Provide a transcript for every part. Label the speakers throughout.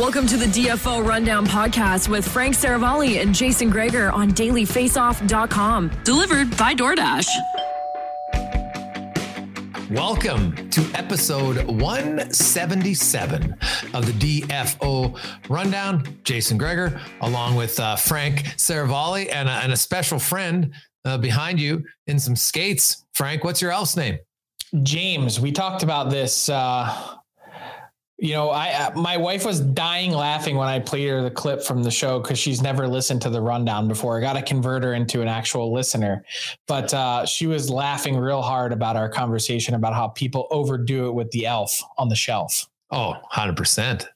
Speaker 1: Welcome to the DFO Rundown podcast with Frank Seravalli and Jason Gregor on dailyfaceoff.com. Delivered by DoorDash.
Speaker 2: Welcome to episode 177 of the DFO Rundown. Jason Gregor, along with uh, Frank Seravalli and a, and a special friend uh, behind you in some skates. Frank, what's your elf's name?
Speaker 3: James. We talked about this uh, you know, I uh, my wife was dying laughing when I played her the clip from the show because she's never listened to the rundown before. I got to convert her into an actual listener, but uh, she was laughing real hard about our conversation about how people overdo it with the elf on the shelf.
Speaker 2: Oh, 100 percent.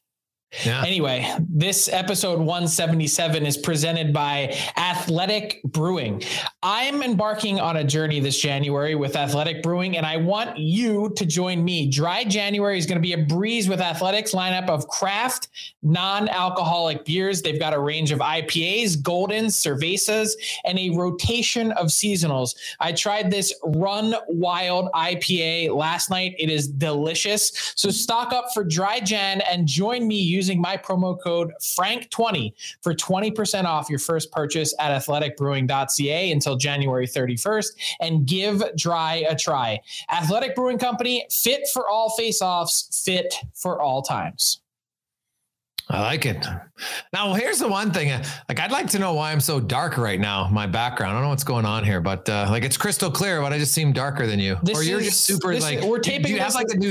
Speaker 3: Yeah. Anyway, this episode 177 is presented by Athletic Brewing. I'm embarking on a journey this January with Athletic Brewing, and I want you to join me. Dry January is going to be a breeze with Athletics lineup of craft, non-alcoholic beers. They've got a range of IPAs, Goldens, Cervezas, and a rotation of seasonals. I tried this Run Wild IPA last night. It is delicious. So stock up for Dry Jan and join me using using my promo code FRANK20 for 20% off your first purchase at athleticbrewing.ca until January 31st and give dry a try. Athletic Brewing Company, fit for all face-offs, fit for all times.
Speaker 2: I like it. Now, here's the one thing. Like, I'd like to know why I'm so dark right now. My background. I don't know what's going on here, but uh, like, it's crystal clear, but I just seem darker than you.
Speaker 3: This
Speaker 2: or you're
Speaker 3: is,
Speaker 2: just super like.
Speaker 3: we're taping.
Speaker 2: Do you have like a new?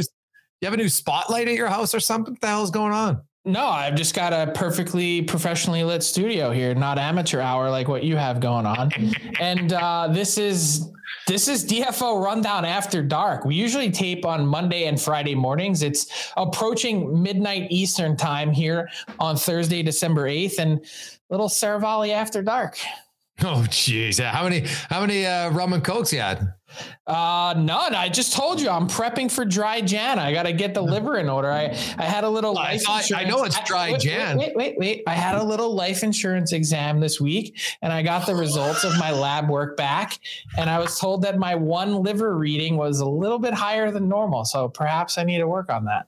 Speaker 2: You have a new spotlight at your house or something? What the hell's going on?
Speaker 3: No, I've just got a perfectly professionally lit studio here, not amateur hour like what you have going on. and uh, this is this is DFO Rundown After Dark. We usually tape on Monday and Friday mornings. It's approaching midnight Eastern time here on Thursday, December 8th, and little Seravalli After Dark.
Speaker 2: Oh, jeez. How many how many uh, rum and cokes you had?
Speaker 3: Uh, none. I just told you I'm prepping for dry Jan. I got to get the liver in order. I, I had a little
Speaker 2: I,
Speaker 3: life
Speaker 2: thought,
Speaker 3: insurance.
Speaker 2: I know it's dry
Speaker 3: wait,
Speaker 2: Jan.
Speaker 3: Wait, wait, wait, wait. I had a little life insurance exam this week and I got the results of my lab work back. And I was told that my one liver reading was a little bit higher than normal. So perhaps I need to work on that.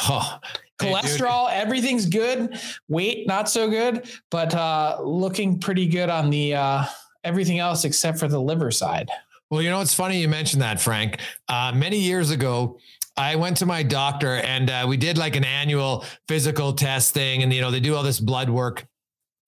Speaker 2: Oh,
Speaker 3: cholesterol hey, everything's good weight not so good but uh looking pretty good on the uh everything else except for the liver side
Speaker 2: well, you know, it's funny you mentioned that, Frank. Uh, many years ago, I went to my doctor and uh, we did like an annual physical test thing. And, you know, they do all this blood work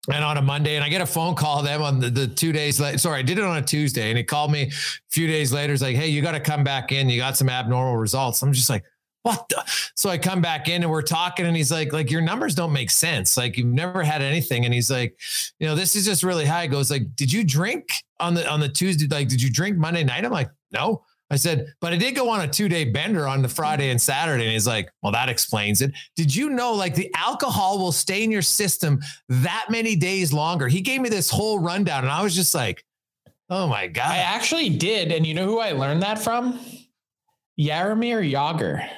Speaker 2: and on a Monday, and I get a phone call them on the, the two days later. Sorry, I did it on a Tuesday, and he called me a few days later. He's like, "Hey, you got to come back in. You got some abnormal results." I'm just like, "What?" The? So I come back in, and we're talking, and he's like, "Like your numbers don't make sense. Like you've never had anything." And he's like, "You know, this is just really high." He goes like, "Did you drink on the on the Tuesday? Like, did you drink Monday night?" I'm like, "No." I said, but I did go on a two day bender on the Friday and Saturday. And he's like, well, that explains it. Did you know like the alcohol will stay in your system that many days longer? He gave me this whole rundown and I was just like, oh my God.
Speaker 3: I actually did. And you know who I learned that from? Jaromir Jagr.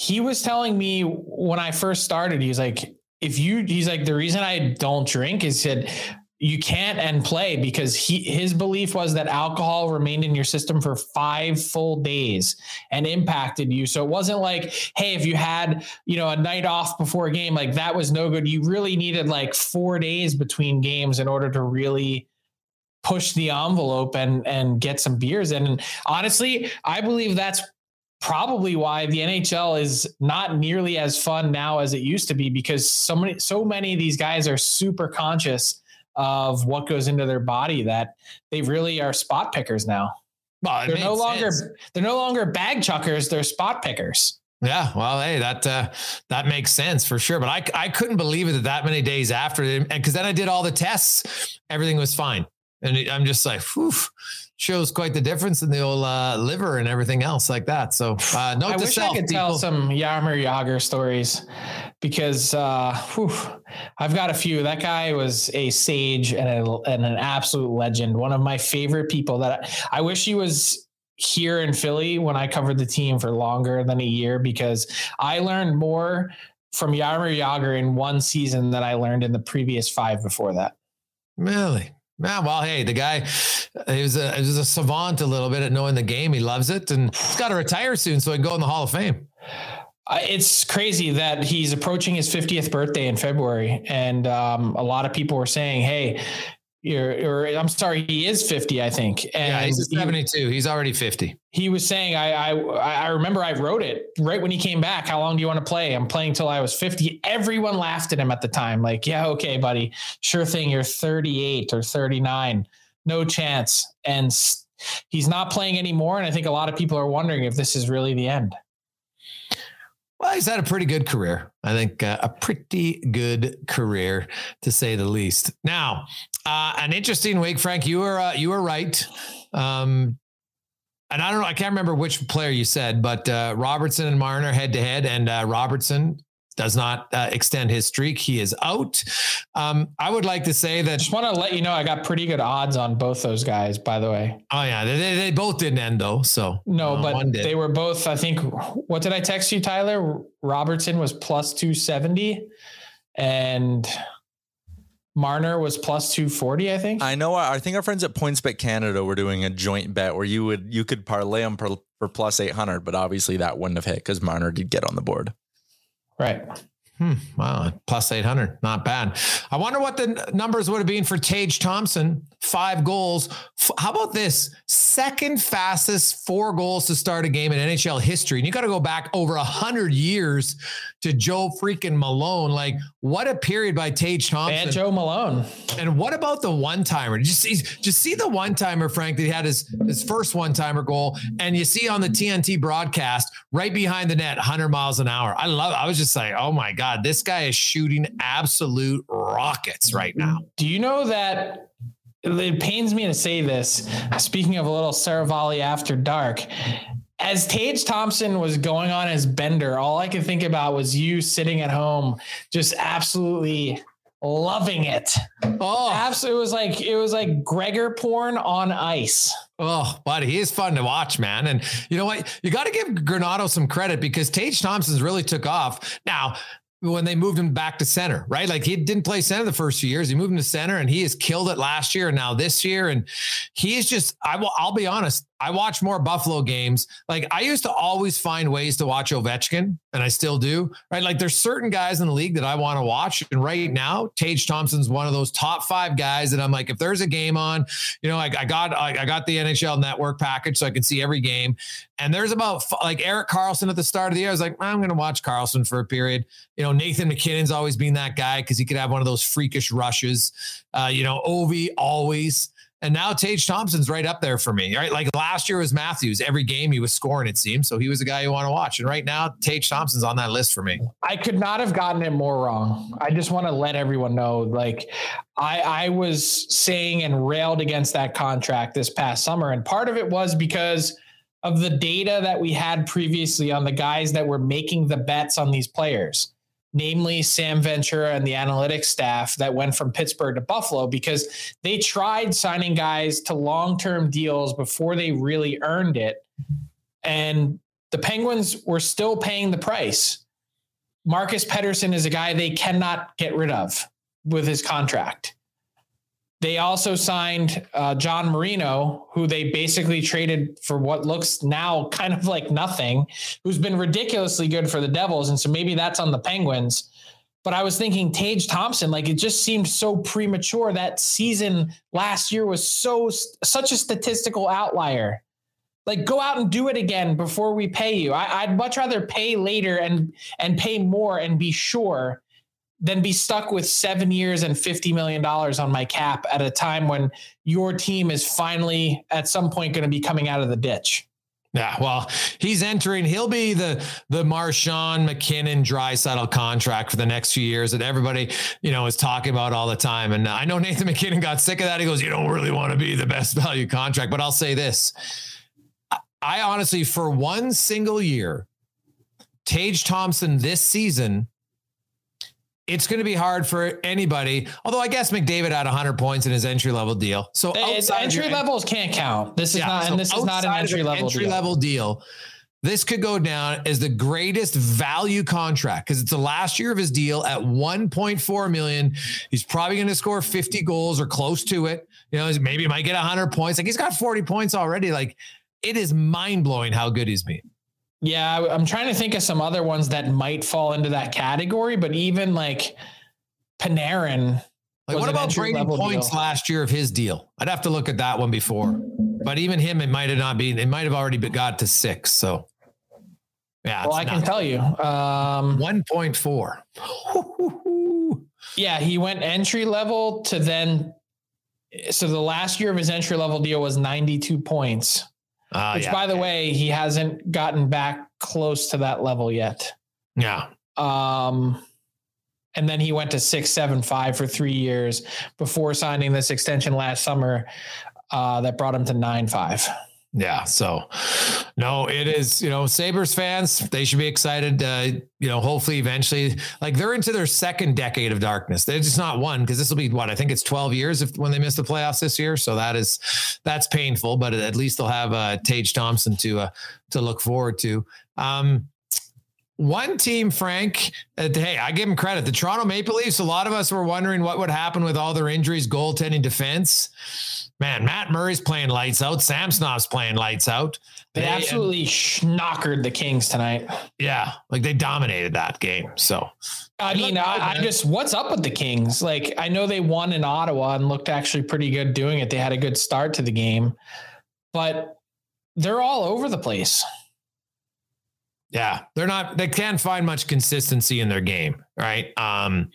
Speaker 3: He was telling me when I first started, he's like, if you, he's like, the reason I don't drink is said, you can't and play because he his belief was that alcohol remained in your system for five full days and impacted you. So it wasn't like, hey, if you had, you know, a night off before a game, like that was no good. You really needed like four days between games in order to really push the envelope and and get some beers. And honestly, I believe that's probably why the NHL is not nearly as fun now as it used to be because so many so many of these guys are super conscious of what goes into their body that they really are spot pickers now. Well, they're no longer sense. they're no longer bag chuckers, they're spot pickers.
Speaker 2: Yeah, well, hey, that uh, that makes sense for sure. But I I couldn't believe it that that many days after, and because then I did all the tests, everything was fine, and I'm just like, whew, shows quite the difference in the old uh, liver and everything else like that. So, uh, note
Speaker 3: I
Speaker 2: to
Speaker 3: wish
Speaker 2: self,
Speaker 3: I could
Speaker 2: people.
Speaker 3: tell some Jaromir Jagr stories because uh, whew, I've got a few. That guy was a sage and, a, and an absolute legend. One of my favorite people that I, I wish he was here in Philly when I covered the team for longer than a year because I learned more from Jaromir Jagr in one season than I learned in the previous five before that.
Speaker 2: Really? Yeah, well, hey, the guy, he was a, he was a savant a little bit at knowing the game. He loves it, and he's got to retire soon so he can go in the Hall of Fame.
Speaker 3: It's crazy that he's approaching his 50th birthday in February, and um, a lot of people were saying, "Hey, you're, or I'm sorry, he is 50, I think.
Speaker 2: And yeah, he's 72. He, he's already 50.
Speaker 3: He was saying, I, I, I remember I wrote it right when he came back. How long do you want to play? I'm playing till I was 50. Everyone laughed at him at the time. Like, yeah, okay, buddy. Sure thing. You're 38 or 39. No chance. And he's not playing anymore. And I think a lot of people are wondering if this is really the end.
Speaker 2: Well, he's had a pretty good career. I think uh, a pretty good career, to say the least. Now, uh, an interesting week, Frank. You were uh, you were right. Um, and I don't know. I can't remember which player you said, but uh, Robertson and Marner head to head, and uh, Robertson does not uh, extend his streak. He is out. Um, I would like to say that.
Speaker 3: Just want to let you know I got pretty good odds on both those guys. By the way.
Speaker 2: Oh yeah, they, they both didn't end though. So
Speaker 3: no, uh, but they were both. I think. What did I text you, Tyler? Robertson was plus two seventy, and. Marner was plus 240, I think.
Speaker 4: I know. I think our friends at PointsBet Canada were doing a joint bet where you would you could parlay them for, for plus 800, but obviously that wouldn't have hit because Marner did get on the board.
Speaker 3: Right.
Speaker 2: Hmm, wow, plus 800. Not bad. I wonder what the numbers would have been for Tage Thompson. Five goals. How about this? Second fastest four goals to start a game in NHL history. And you got to go back over a 100 years to Joe freaking Malone. Like, what a period by Tage Thompson.
Speaker 3: And Joe Malone.
Speaker 2: And what about the one timer? Just see, just see the one timer, Frank, that he had his, his first one timer goal. And you see on the TNT broadcast right behind the net, 100 miles an hour. I love it. I was just like, oh my God, this guy is shooting absolute rockets right now.
Speaker 3: Do you know that? It pains me to say this. Speaking of a little Seravalli after dark, as Tage Thompson was going on his bender, all I could think about was you sitting at home, just absolutely loving it. Oh, absolutely! It was like it was like Gregor porn on ice.
Speaker 2: Oh, buddy, he is fun to watch, man. And you know what? You got to give Granato some credit because Tage Thompson's really took off. Now, when they moved him back to center, right? Like he didn't play center the first few years. He moved him to center and he has killed it last year and now this year. And he is just, I will, I'll be honest. I watch more Buffalo games. Like I used to always find ways to watch Ovechkin, and I still do. Right, like there's certain guys in the league that I want to watch, and right now, Tage Thompson's one of those top five guys that I'm like, if there's a game on, you know, like I got I, got the NHL Network package, so I can see every game. And there's about like Erik Karlsson at the start of the year. I was like, I'm going to watch Karlsson for a period. You know, Nathan MacKinnon's always been that guy because he could have one of those freakish rushes. Uh, you know, Ovi always. And now Tage Thompson's right up there for me, right? Like last year was Matthews. Every game he was scoring, it seems. So he was a guy you want to watch. And right now, Tage Thompson's on that list for me.
Speaker 3: I could not have gotten it more wrong. I just want to let everyone know, like, I, I was saying and railed against that contract this past summer. And part of it was because of the data that we had previously on the guys that were making the bets on these players namely Sam Ventura and the analytics staff that went from Pittsburgh to Buffalo because they tried signing guys to long term deals before they really earned it. And the Penguins were still paying the price. Marcus Pettersson is a guy they cannot get rid of with his contract. They also signed uh, John Marino, who they basically traded for what looks now kind of like nothing, who's been ridiculously good for the Devils. And so maybe that's on the Penguins. But I was thinking Tage Thompson, like it just seemed so premature. That season last year was so such a statistical outlier. Like go out and do it again before we pay you. I, I'd much rather pay later and and pay more and be sure than be stuck with seven years and $50 million on my cap at a time when your team is finally at some point going to be coming out of the ditch.
Speaker 2: Yeah, well, he's entering. He'll be the the Marshawn McKinnon dry Draisaitl contract for the next few years that everybody you know is talking about all the time. And I know Nathan MacKinnon got sick of that. He goes, "You don't really want to be the best value contract." But I'll say this: I honestly, for one single year, Tage Thompson this season it's going to be hard for anybody. Although I guess McDavid had 100 points in his entry level deal. So
Speaker 3: entry levels can't count. This is yeah, not, so and this is not an entry level
Speaker 2: entry
Speaker 3: deal.
Speaker 2: level deal. This could go down as the greatest value contract because it's the last year of his deal at 1.4 million. He's probably going to score 50 goals or close to it. You know, maybe he might get 100 points. Like he's got 40 points already. Like it is mind blowing how good he's been.
Speaker 3: Yeah, I'm trying to think of some other ones that might fall into that category, but even like Panarin.
Speaker 2: Like what about Brayden Point's deal. last year of his deal? I'd have to look at that one before. But even him, it might have not been. It might have already got to six. So
Speaker 3: yeah. Well, I can tell you. Um,
Speaker 2: 1.4.
Speaker 3: yeah, he went entry level to then. So the last year of his entry level deal was 92 points. Uh, Which, yeah. by the way, he hasn't gotten back close to that level yet.
Speaker 2: Yeah.
Speaker 3: Um, and then he went to six, seven, five for three years before signing this extension last summer. Uh, that brought him to nine, five.
Speaker 2: Yeah. So, no, it is, you know, Sabres fans, they should be excited. Uh, you know, hopefully eventually, like they're into their second decade of darkness. They're just not one because this will be what I think it's 12 years if when they miss the playoffs this year. So that is, that's painful, but at least they'll have uh, Tage Thompson to, uh, to look forward to. Um, one team, Frank, uh, hey, I give him credit. The Toronto Maple Leafs, a lot of us were wondering what would happen with all their injuries, goaltending defense man, Matt Murray's playing lights out. Samsonov's playing lights out.
Speaker 3: They, they absolutely and, schnockered the Kings tonight.
Speaker 2: Yeah, like they dominated that game. So,
Speaker 3: I mean, I, I, just what's up with the Kings? Like, I know they won in Ottawa and looked actually pretty good doing it. They had a good start to the game, but they're all over the place.
Speaker 2: Yeah, they're not. They can't find much consistency in their game, right? Um,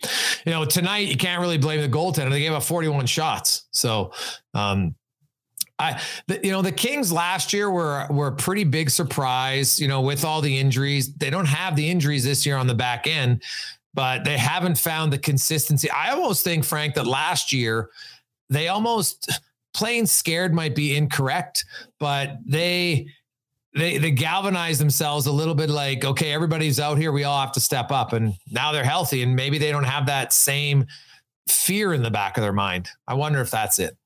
Speaker 2: you know, tonight you can't really blame the goaltender. They gave up 41 shots, so um, I, the, you know, the Kings last year were were a pretty big surprise. You know, with all the injuries, they don't have the injuries this year on the back end, but they haven't found the consistency. I almost think, Frank, that last year they almost playing scared might be incorrect, but they they they galvanize themselves a little bit like okay everybody's out here. We all have to step up. And now they're healthy and maybe they don't have that same fear in the back of their mind. I wonder if that's it.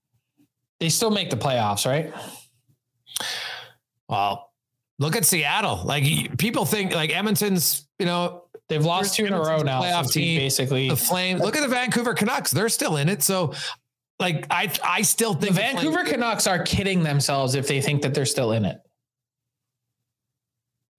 Speaker 3: They still make the playoffs right?
Speaker 2: Well look at seattle. Like people think like edmonton's you know
Speaker 3: they've lost two in a row now playoff team. basically
Speaker 2: the flame look at the vancouver canucks. They're still in it. So like I I still think
Speaker 3: the Vancouver like, Canucks are kidding themselves if they think that they're still in it.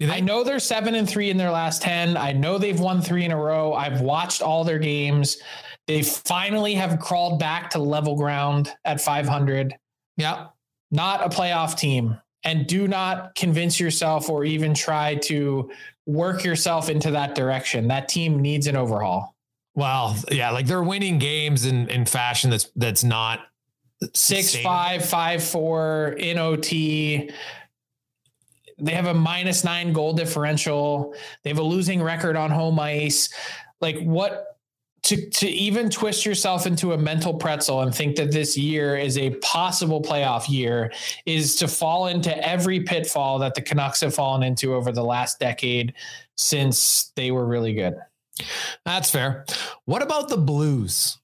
Speaker 3: I know they're seven and three in their last 10. I know they've won three in a row. I've watched all their games. They finally have crawled back to level ground at 500.
Speaker 2: Yeah.
Speaker 3: Not a playoff team. And do not convince yourself or even try to work yourself into that direction. That team needs an overhaul.
Speaker 2: Well, yeah, like they're winning games in in fashion that's that's not
Speaker 3: six five five four in OT. They have a minus nine goal differential. They have a losing record on home ice. Like what to to even twist yourself into a mental pretzel and think that this year is a possible playoff year is to fall into every pitfall that the Canucks have fallen into over the last decade since they were really good.
Speaker 2: That's fair. What about the Blues?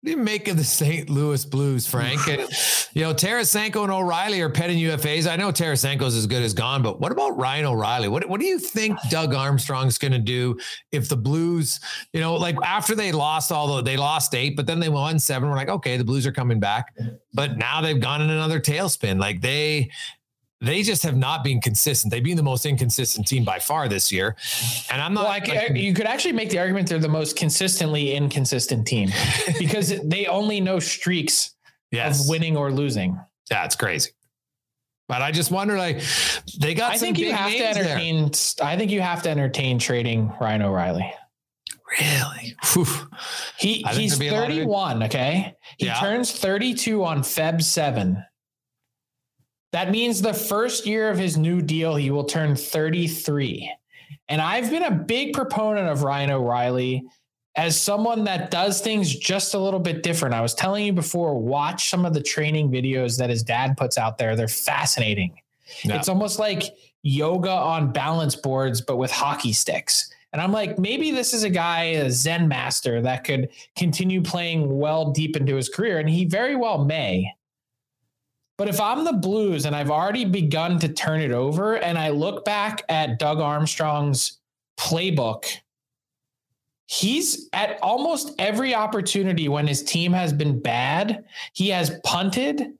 Speaker 2: What do you make of the St. Louis Blues, Frank? and, you know, Tarasenko and O'Reilly are petting UFAs. I know Tarasenko's as good as gone, but what about Ryan O'Reilly? What, what do you think Doug Armstrong's going to do if the Blues, you know, like after they lost all the, they lost eight, but then they won seven. We're like, okay, the Blues are coming back, but now they've gone in another tailspin. Like they, they just have not been consistent. They've been the most inconsistent team by far this year. And I'm not well,
Speaker 3: like, you could actually make the argument they're the most consistently inconsistent team because they only know streaks yes. of winning or losing.
Speaker 2: Yeah, it's crazy. But I just wonder, like, they got.
Speaker 3: I think you have to entertain. There. I think you have to entertain trading Ryan O'Reilly.
Speaker 2: Really?
Speaker 3: Whew. He he's 31. Okay, he yeah. turns 32 on Feb 7. That means the first year of his new deal, he will turn 33. And I've been a big proponent of Ryan O'Reilly as someone that does things just a little bit different. I was telling you before, watch some of the training videos that his dad puts out there. They're fascinating. No. It's almost like yoga on balance boards, but with hockey sticks. And I'm like, maybe this is a guy, a Zen master that could continue playing well deep into his career. And he very well may. But if I'm the Blues and I've already begun to turn it over and I look back at Doug Armstrong's playbook, he's at almost every opportunity when his team has been bad, he has punted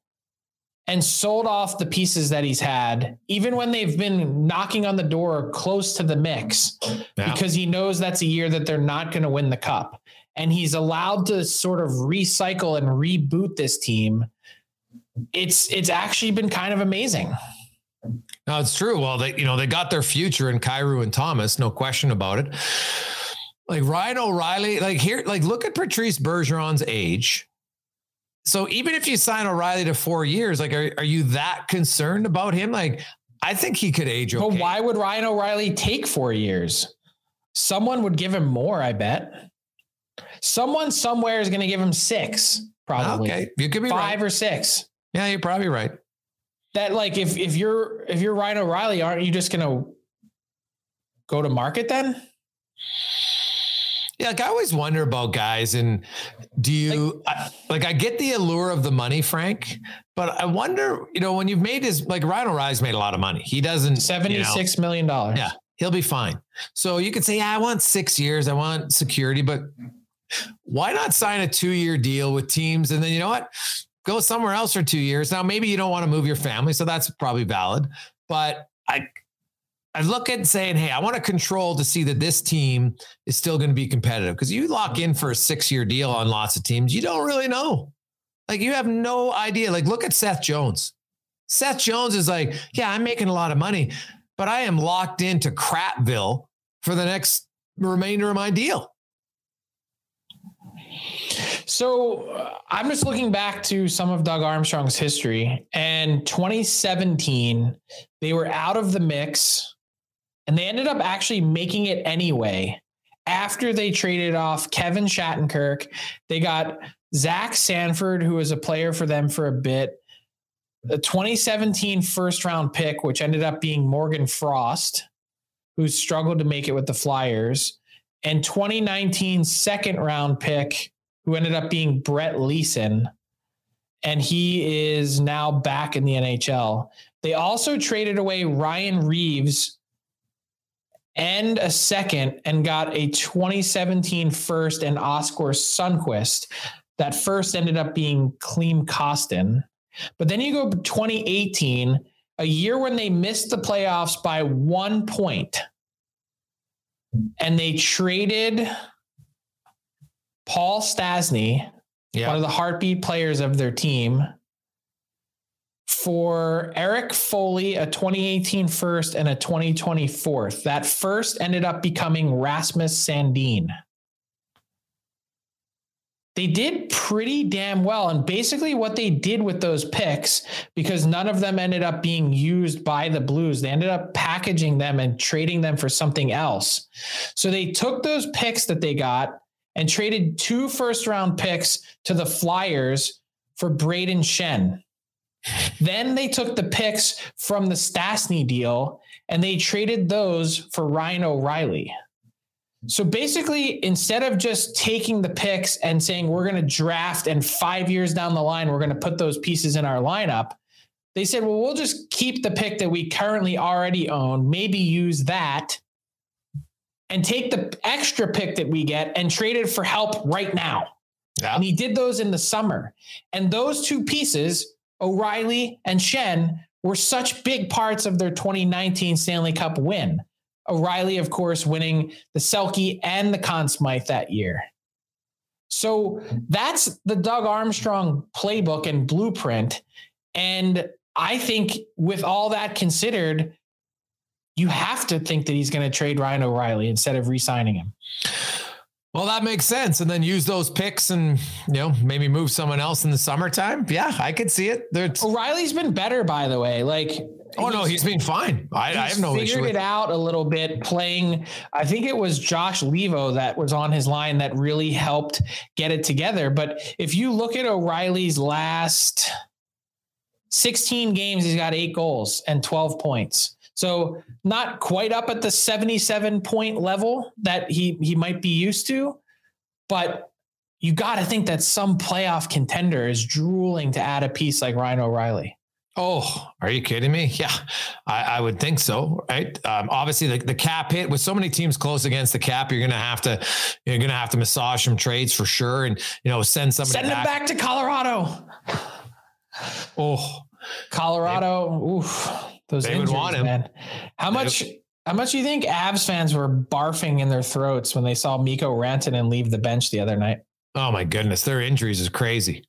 Speaker 3: and sold off the pieces that he's had, even when they've been knocking on the door close to the mix, yeah. because he knows that's a year that they're not going to win the cup. And he's allowed to sort of recycle and reboot this team it's it's actually been kind of amazing.
Speaker 2: No, it's true. Well, they you know they got their future in Kyrou and Thomas, no question about it. Like Ryan O'Reilly, like here, like look at Patrice Bergeron's age. So even if you sign O'Reilly to four years, like are, are you that concerned about him? Like I think he could age okay.
Speaker 3: But why would Ryan O'Reilly take four years? Someone would give him more, I bet. Someone somewhere is going to give him six, probably. Okay,
Speaker 2: you could be
Speaker 3: five
Speaker 2: right.
Speaker 3: or six.
Speaker 2: Yeah, you're probably right.
Speaker 3: That like if if you're if you're Ryan O'Reilly, aren't you just gonna go to market then?
Speaker 2: Yeah, like I always wonder about guys, and do you like I, like I get the allure of the money, Frank, but I wonder, you know, when you've made his like Ryan O'Reilly's made a lot of money. He doesn't
Speaker 3: seventy six you know, million dollars.
Speaker 2: Yeah, he'll be fine. So you could say, yeah, I want six years, I want security, but why not sign a two year deal with teams? And then you know what? Go somewhere else for two years. Now, maybe you don't want to move your family, so that's probably valid. But I, I look at saying, hey, I want to control to see that this team is still going to be competitive. Because you lock in for a six-year deal on lots of teams, you don't really know. Like you have no idea. Like look at Seth Jones. Seth Jones is like, yeah, I'm making a lot of money, but I am locked into Crapville for the next remainder of my deal.
Speaker 3: So uh, I'm just looking back to some of Doug Armstrong's history. And 2017, they were out of the mix and they ended up actually making it anyway. After they traded off Kevin Shattenkirk, they got Zach Sanford, who was a player for them for a bit. The 2017 first round pick, which ended up being Morgan Frost, who struggled to make it with the Flyers, and 2019 second round pick, who ended up being Brett Leason. And he is now back in the NHL. They also traded away Ryan Reaves and a second and got a 2017 first and Oskar Sundqvist. That first ended up being Klim Kostin. But then you go 2018, a year when they missed the playoffs by one point, and they traded Paul Stastny, one of the heartbeat players of their team, for Erik Foley, a 2018 first and a 2020 fourth. That first ended up becoming Rasmus Sandin. They did pretty damn well. And basically, what they did with those picks, because none of them ended up being used by the Blues, they ended up packaging them and trading them for something else. So they took those picks that they got and traded two first round picks to the Flyers for Brayden Schenn. Then they took the picks from the Stastny deal and they traded those for Ryan O'Reilly. So basically, instead of just taking the picks and saying we're going to draft and five years down the line, we're going to put those pieces in our lineup, they said, well, we'll just keep the pick that we currently already own, maybe use that and take the extra pick that we get and trade it for help right now. Yeah. And he did those in the summer. And those two pieces O'Reilly and Schenn, were such big parts of their 2019 Stanley Cup win. O'Reilly, of course, winning the Selke and the Conn Smythe that year. So that's the Doug Armstrong playbook and blueprint. And I think, with all that considered, you have to think that he's going to trade Ryan O'Reilly instead of re signing him.
Speaker 2: Well, that makes sense. And then use those picks and, you know, maybe move someone else in the summertime. Yeah, I could see it. There's...
Speaker 3: O'Reilly's been better, by the way. Like,
Speaker 2: oh, no, he's been fine. I, I have no
Speaker 3: figured
Speaker 2: issue.
Speaker 3: Figured it out a little bit playing. I think it was Josh Leivo that was on his line that really helped get it together. But if you look at O'Reilly's last 16 games, he's got eight goals and 12 points. So not quite up at the 77 point level that he he might be used to, but you got to think that some playoff contender is drooling to add a piece like Ryan O'Reilly.
Speaker 2: Oh, are you kidding me? Yeah, I, I would think so. Right. Um, obviously, the, the cap hit with so many teams close against the cap, you're going to have to you're going to have to massage some trades for sure, and you know send somebody
Speaker 3: send back. back to Colorado.
Speaker 2: Oh,
Speaker 3: Colorado. They, oof. Those they injuries, would want him. man. How much? How much do you think Avs fans were barfing in their throats when they saw Mikko Rantanen leave the bench the other night?
Speaker 2: Oh my goodness, their injuries is crazy.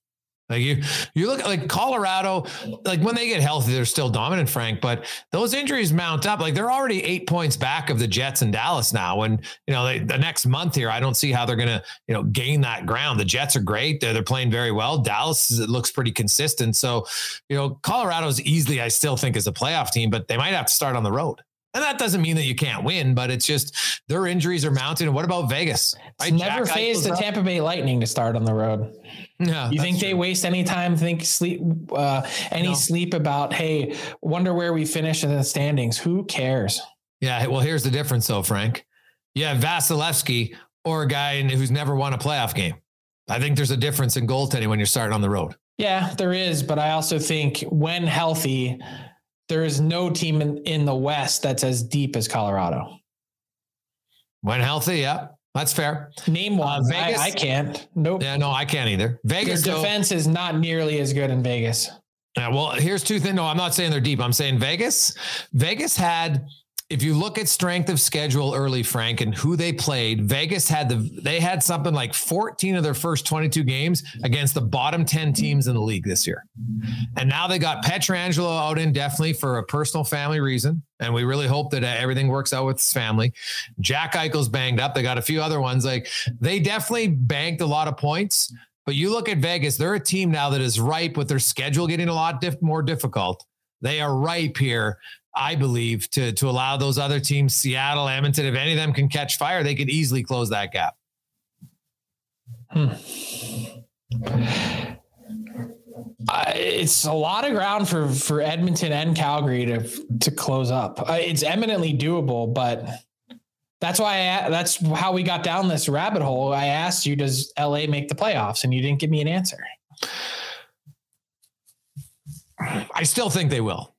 Speaker 2: Like you, you look like Colorado, like when they get healthy, they're still dominant, Frank. But those injuries mount up. Like they're already eight points back of the Jets and Dallas now. And you know, they, the next month here, I don't see how they're going to, you know, gain that ground. The Jets are great; they're, they're playing very well. Dallas it looks pretty consistent. So, you know, Colorado's easily, I still think, is a playoff team, but they might have to start on the road. And that doesn't mean that you can't win, but it's just their injuries are mounting. And what about Vegas?
Speaker 3: Right? Never phased the Tampa Bay Lightning to start on the road. Yeah, you think true. they waste any time? Think sleep, uh, any no. sleep about? Hey, wonder where we finish in the standings. Who cares?
Speaker 2: Yeah. Well, here's the difference, though, Frank. You have Vasilevskiy or a guy who's never won a playoff game. I think there's a difference in goaltending when you're starting on the road.
Speaker 3: Yeah, there is, but I also think when healthy, there is no team in, in the West that's as deep as Colorado.
Speaker 2: When healthy, yeah. That's fair.
Speaker 3: Name one. Uh, Vegas, I, I, can't. Nope.
Speaker 2: Yeah, no, I can't either.
Speaker 3: Vegas Their defense though, is not nearly as good in Vegas.
Speaker 2: Yeah, well, here's two things. No, I'm not saying they're deep. I'm saying Vegas. Vegas had if you look at strength of schedule early, Frank, and who they played, Vegas had the they had something like 14 of their first 22 games against the bottom 10 teams in the league this year. And now they got Pietrangelo out indefinitely for a personal family reason. And we really hope that uh, everything works out with his family. Jack Eichel's banged up. They got a few other ones. Like they definitely banked a lot of points. But you look at Vegas, they're a team now that is ripe with their schedule getting a lot diff- more difficult. They are ripe here I believe, to to allow those other teams, Seattle, Edmonton, if any of them can catch fire, they could easily close that gap.
Speaker 3: Hmm. Uh, it's a lot of ground for for Edmonton and Calgary to to close up. Uh, it's eminently doable, but that's why I, that's how we got down this rabbit hole. I asked you, "Does LA make the playoffs?" and you didn't give me an answer.
Speaker 2: I still think they will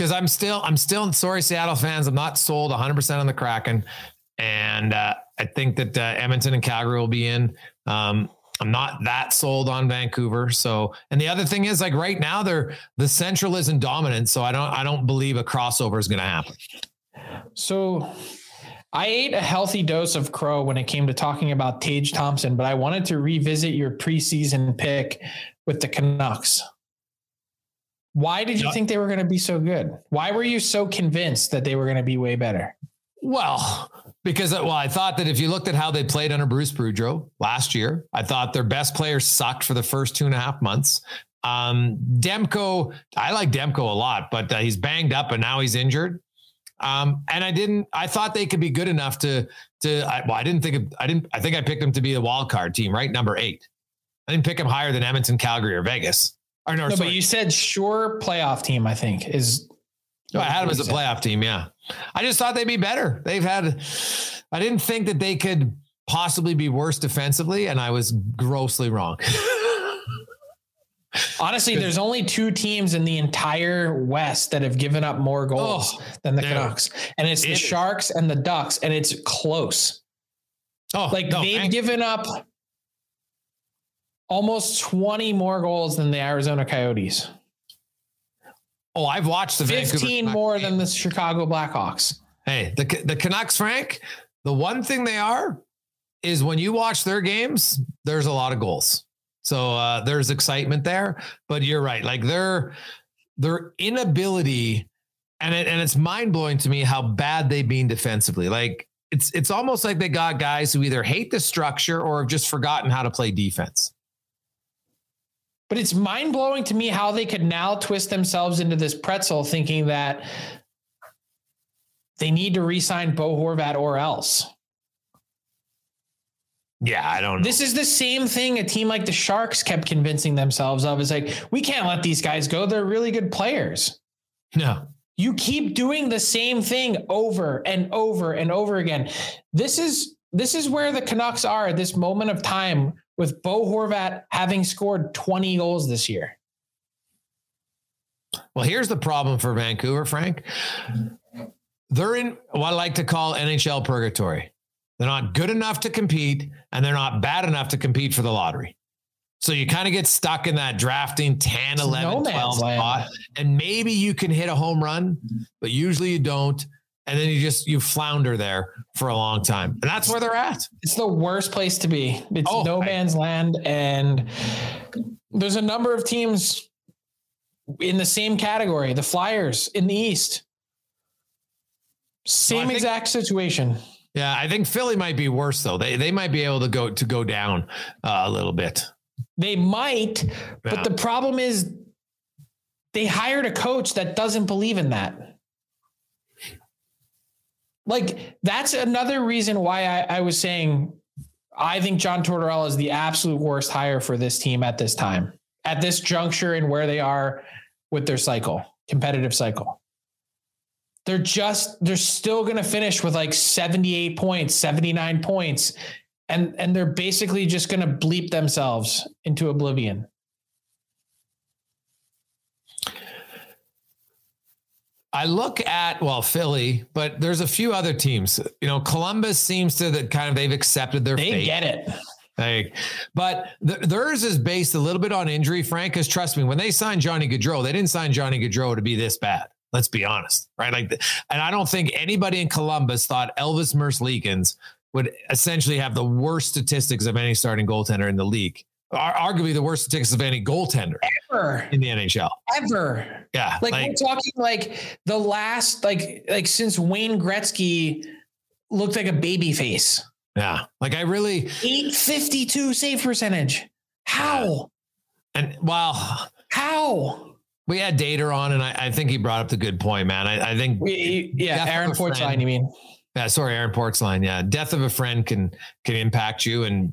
Speaker 2: because I'm still I'm still sorry Seattle fans. I'm not sold 100 percent on the Kraken, and uh, I think that uh, Edmonton and Calgary will be in. Um, I'm not that sold on Vancouver. So, and the other thing is like right now they're the central isn't dominant. So I don't, I don't believe a crossover is going to happen.
Speaker 3: So I ate a healthy dose of crow when it came to talking about Tage Thompson, but I wanted to revisit your preseason pick with the Canucks. Why did you think they were going to be so good? Why were you so convinced that they were going to be way better?
Speaker 2: Well, because well, I thought that if you looked at how they played under Bruce Boudreau last year, I thought their best players sucked for the first two and a half months. Um, Demko, I like Demko a lot, but uh, he's banged up and now he's injured. Um, and I didn't. I thought they could be good enough to to. I, well, I didn't think. Of, I didn't. I think I picked them to be the wild card team, right? Number eight. I didn't pick them higher than Edmonton, Calgary, or Vegas. Or
Speaker 3: no, no but you said sure playoff team. I think is.
Speaker 2: No, I had them as a playoff team. Yeah, I just thought they'd be better. They've had. I didn't think that they could possibly be worse defensively, and I was grossly wrong.
Speaker 3: Honestly, there's only two teams in the entire West that have given up more goals oh, than the Canucks, and it's the Sharks and the Ducks, and it's close. Oh, like no, they've man. given up almost 20 more goals than the Arizona Coyotes.
Speaker 2: Oh, I've watched the
Speaker 3: 15 more than the Chicago Blackhawks.
Speaker 2: Hey, the the Canucks, Frank. The one thing they are is when you watch their games, there's a lot of goals. So uh, there's excitement there, but you're right. Like their their inability, and it, and it's mind blowing to me how bad they've been defensively. Like it's it's almost like they got guys who either hate the structure or have just forgotten how to play defense.
Speaker 3: But it's mind blowing to me how they could now twist themselves into this pretzel, thinking that they need to re-sign Bo Horvat or else.
Speaker 2: Yeah, I don't know.
Speaker 3: This is the same thing a team like the Sharks kept convincing themselves of. Is like, we can't let these guys go. They're really good players.
Speaker 2: No.
Speaker 3: You keep doing the same thing over and over and over again. This is this is where the Canucks are at this moment of time with Bo Horvat having scored 20 goals this year.
Speaker 2: Well, here's the problem for Vancouver, Frank. They're in what I like to call NHL purgatory. They're not good enough to compete, and they're not bad enough to compete for the lottery. So you kind of get stuck in that drafting 10, 11, no 12 spot. And maybe you can hit a home run, but usually you don't. And then you just you flounder there for a long time. And that's where they're at.
Speaker 3: It's the worst place to be. It's oh, no man's I, land. And there's a number of teams in the same category. The Flyers in the East. Same so exact situation.
Speaker 2: Yeah, I think Philly might be worse though. They they might be able to go to go down uh, a little bit.
Speaker 3: They might, yeah. but the problem is they hired a coach that doesn't believe in that. Like that's another reason why I, I was saying I think John Tortorella is the absolute worst hire for this team at this time, at this juncture and where they are with their cycle, competitive cycle. They're just they're still going to finish with like 78 points 79 points and and they're basically just going to bleep themselves into oblivion
Speaker 2: I look at well Philly, but there's a few other teams. You know, Columbus seems to that kind of they've accepted their
Speaker 3: they
Speaker 2: fate.
Speaker 3: get it.
Speaker 2: Like, but th- theirs is based a little bit on injury, Frank. Because trust me, when they signed Johnny Gaudreau, they didn't sign Johnny Gaudreau to be this bad. Let's be honest, right? Like, and I don't think anybody in Columbus thought Elvis Merzlikins would essentially have the worst statistics of any starting goaltender in the league. Arguably the worst statistics of any goaltender
Speaker 3: ever
Speaker 2: in the NHL.
Speaker 3: Ever.
Speaker 2: Yeah.
Speaker 3: Like, like we're talking like the last, like, like since Wayne Gretzky looked like a baby face.
Speaker 2: Yeah. Like I really
Speaker 3: 852 save percentage. How?
Speaker 2: And wow.
Speaker 3: How?
Speaker 2: We had Dater on, and I, I, think he brought up the good point, man. I, I think,
Speaker 3: yeah, Aaron Portzline, you mean?
Speaker 2: Yeah, sorry, Aaron Portzline. Yeah, death of a friend can can impact you, and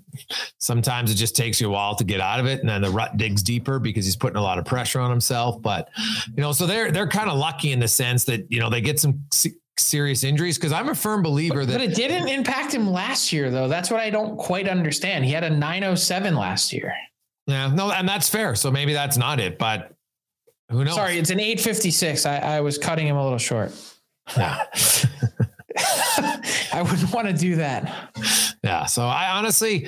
Speaker 2: sometimes it just takes you a while to get out of it, and then the rut digs deeper because he's putting a lot of pressure on himself. But you know, so they're they're kind of lucky in the sense that you know they get some serious injuries because I'm a firm believer
Speaker 3: but,
Speaker 2: that.
Speaker 3: But it didn't impact him last year, though. That's what I don't quite understand. He had a 907 last year.
Speaker 2: Yeah, no, and that's fair. So maybe that's not it, but who knows?
Speaker 3: Sorry, it's an 856. I, I was cutting him a little short. Yeah. I wouldn't want to do that.
Speaker 2: Yeah. So I honestly,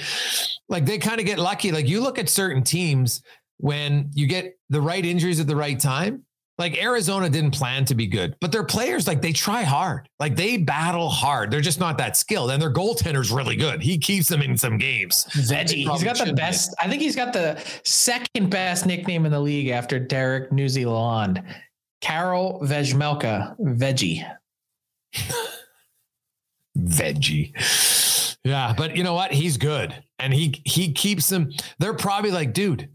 Speaker 2: Like they kind of get lucky. Like you look at certain teams when you get the right injuries at the right time. Like Arizona didn't plan to be good, but their players, like they try hard. Like they battle hard. They're just not that skilled. And their goaltender's really good. He keeps them in some games.
Speaker 3: Veggie. He's got the best. I think he's got the second best nickname in the league after Derek Newsy Lalonde. Karel Vejmelka. Veggie.
Speaker 2: Veggie. Yeah, but you know what? He's good. And he he keeps them. They're probably like, dude,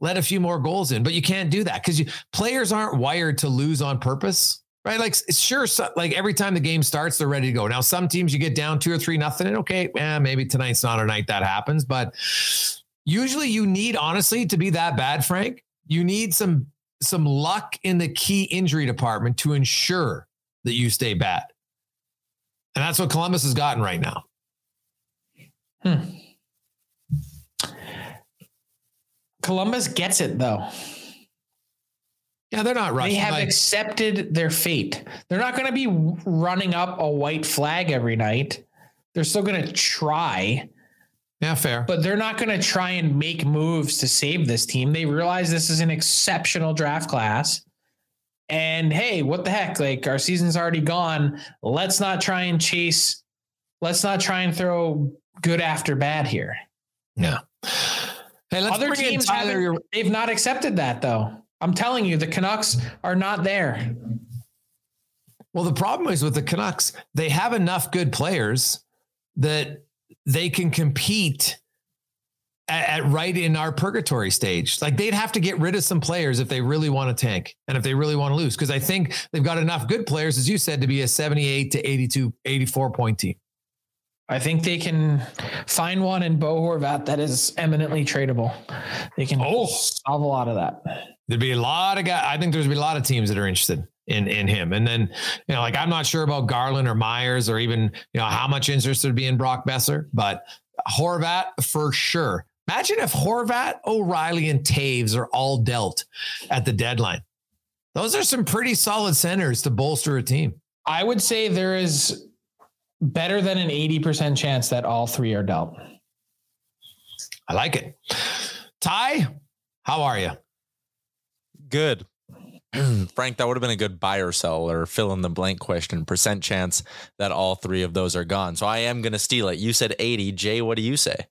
Speaker 2: let a few more goals in, but you can't do that because players aren't wired to lose on purpose, right? Like, sure, so, like every time the game starts, they're ready to go. Now, some teams you get down two or three nothing, and okay, eh, maybe tonight's not a night that happens, but usually you need honestly to be that bad, Frank. You need some some luck in the key injury department to ensure that you stay bad, and that's what Columbus has gotten right now.
Speaker 3: Hmm. Columbus gets it though.
Speaker 2: Yeah, they're not rushing.
Speaker 3: They have like, accepted their fate. They're not going to be running up a white flag every night. They're still going to try.
Speaker 2: Yeah, fair.
Speaker 3: But they're not going to try and make moves to save this team. They realize this is an exceptional draft class. And hey, what the heck? Like our season's already gone. Let's not try and chase. Let's not try and throw good after bad here.
Speaker 2: Yeah.
Speaker 3: Hey, Other teams haven't, they've not accepted that though. I'm telling you, the Canucks are not there.
Speaker 2: Well, the problem is with the Canucks, they have enough good players that they can compete at, at, right in our purgatory stage. Like they'd have to get rid of some players if they really want to tank and if they really want to lose. Cause I think they've got enough good players, as you said, to be a 78 to 82, 84 point team.
Speaker 3: I think they can find one in Bo Horvat that is eminently tradable. They can oh. solve a lot of that.
Speaker 2: There'd be a lot of guys. I think there's be a lot of teams that are interested in in him. And then, you know, like I'm not sure about Garland or Myers or even, you know, how much interest there'd be in Brock Boeser, but Horvat for sure. Imagine if Horvat, O'Reilly, and Toews are all dealt at the deadline. Those are some pretty solid centers to bolster a team.
Speaker 3: I would say there is better than an 80% chance that all three are dealt.
Speaker 2: I like it. Ty, how are you?
Speaker 4: Good. Frank, that would have been a good buy or sell or fill in the blank question. Percent chance that all three of those are gone. So I am going to steal it. You said 80. Jay, what do you say?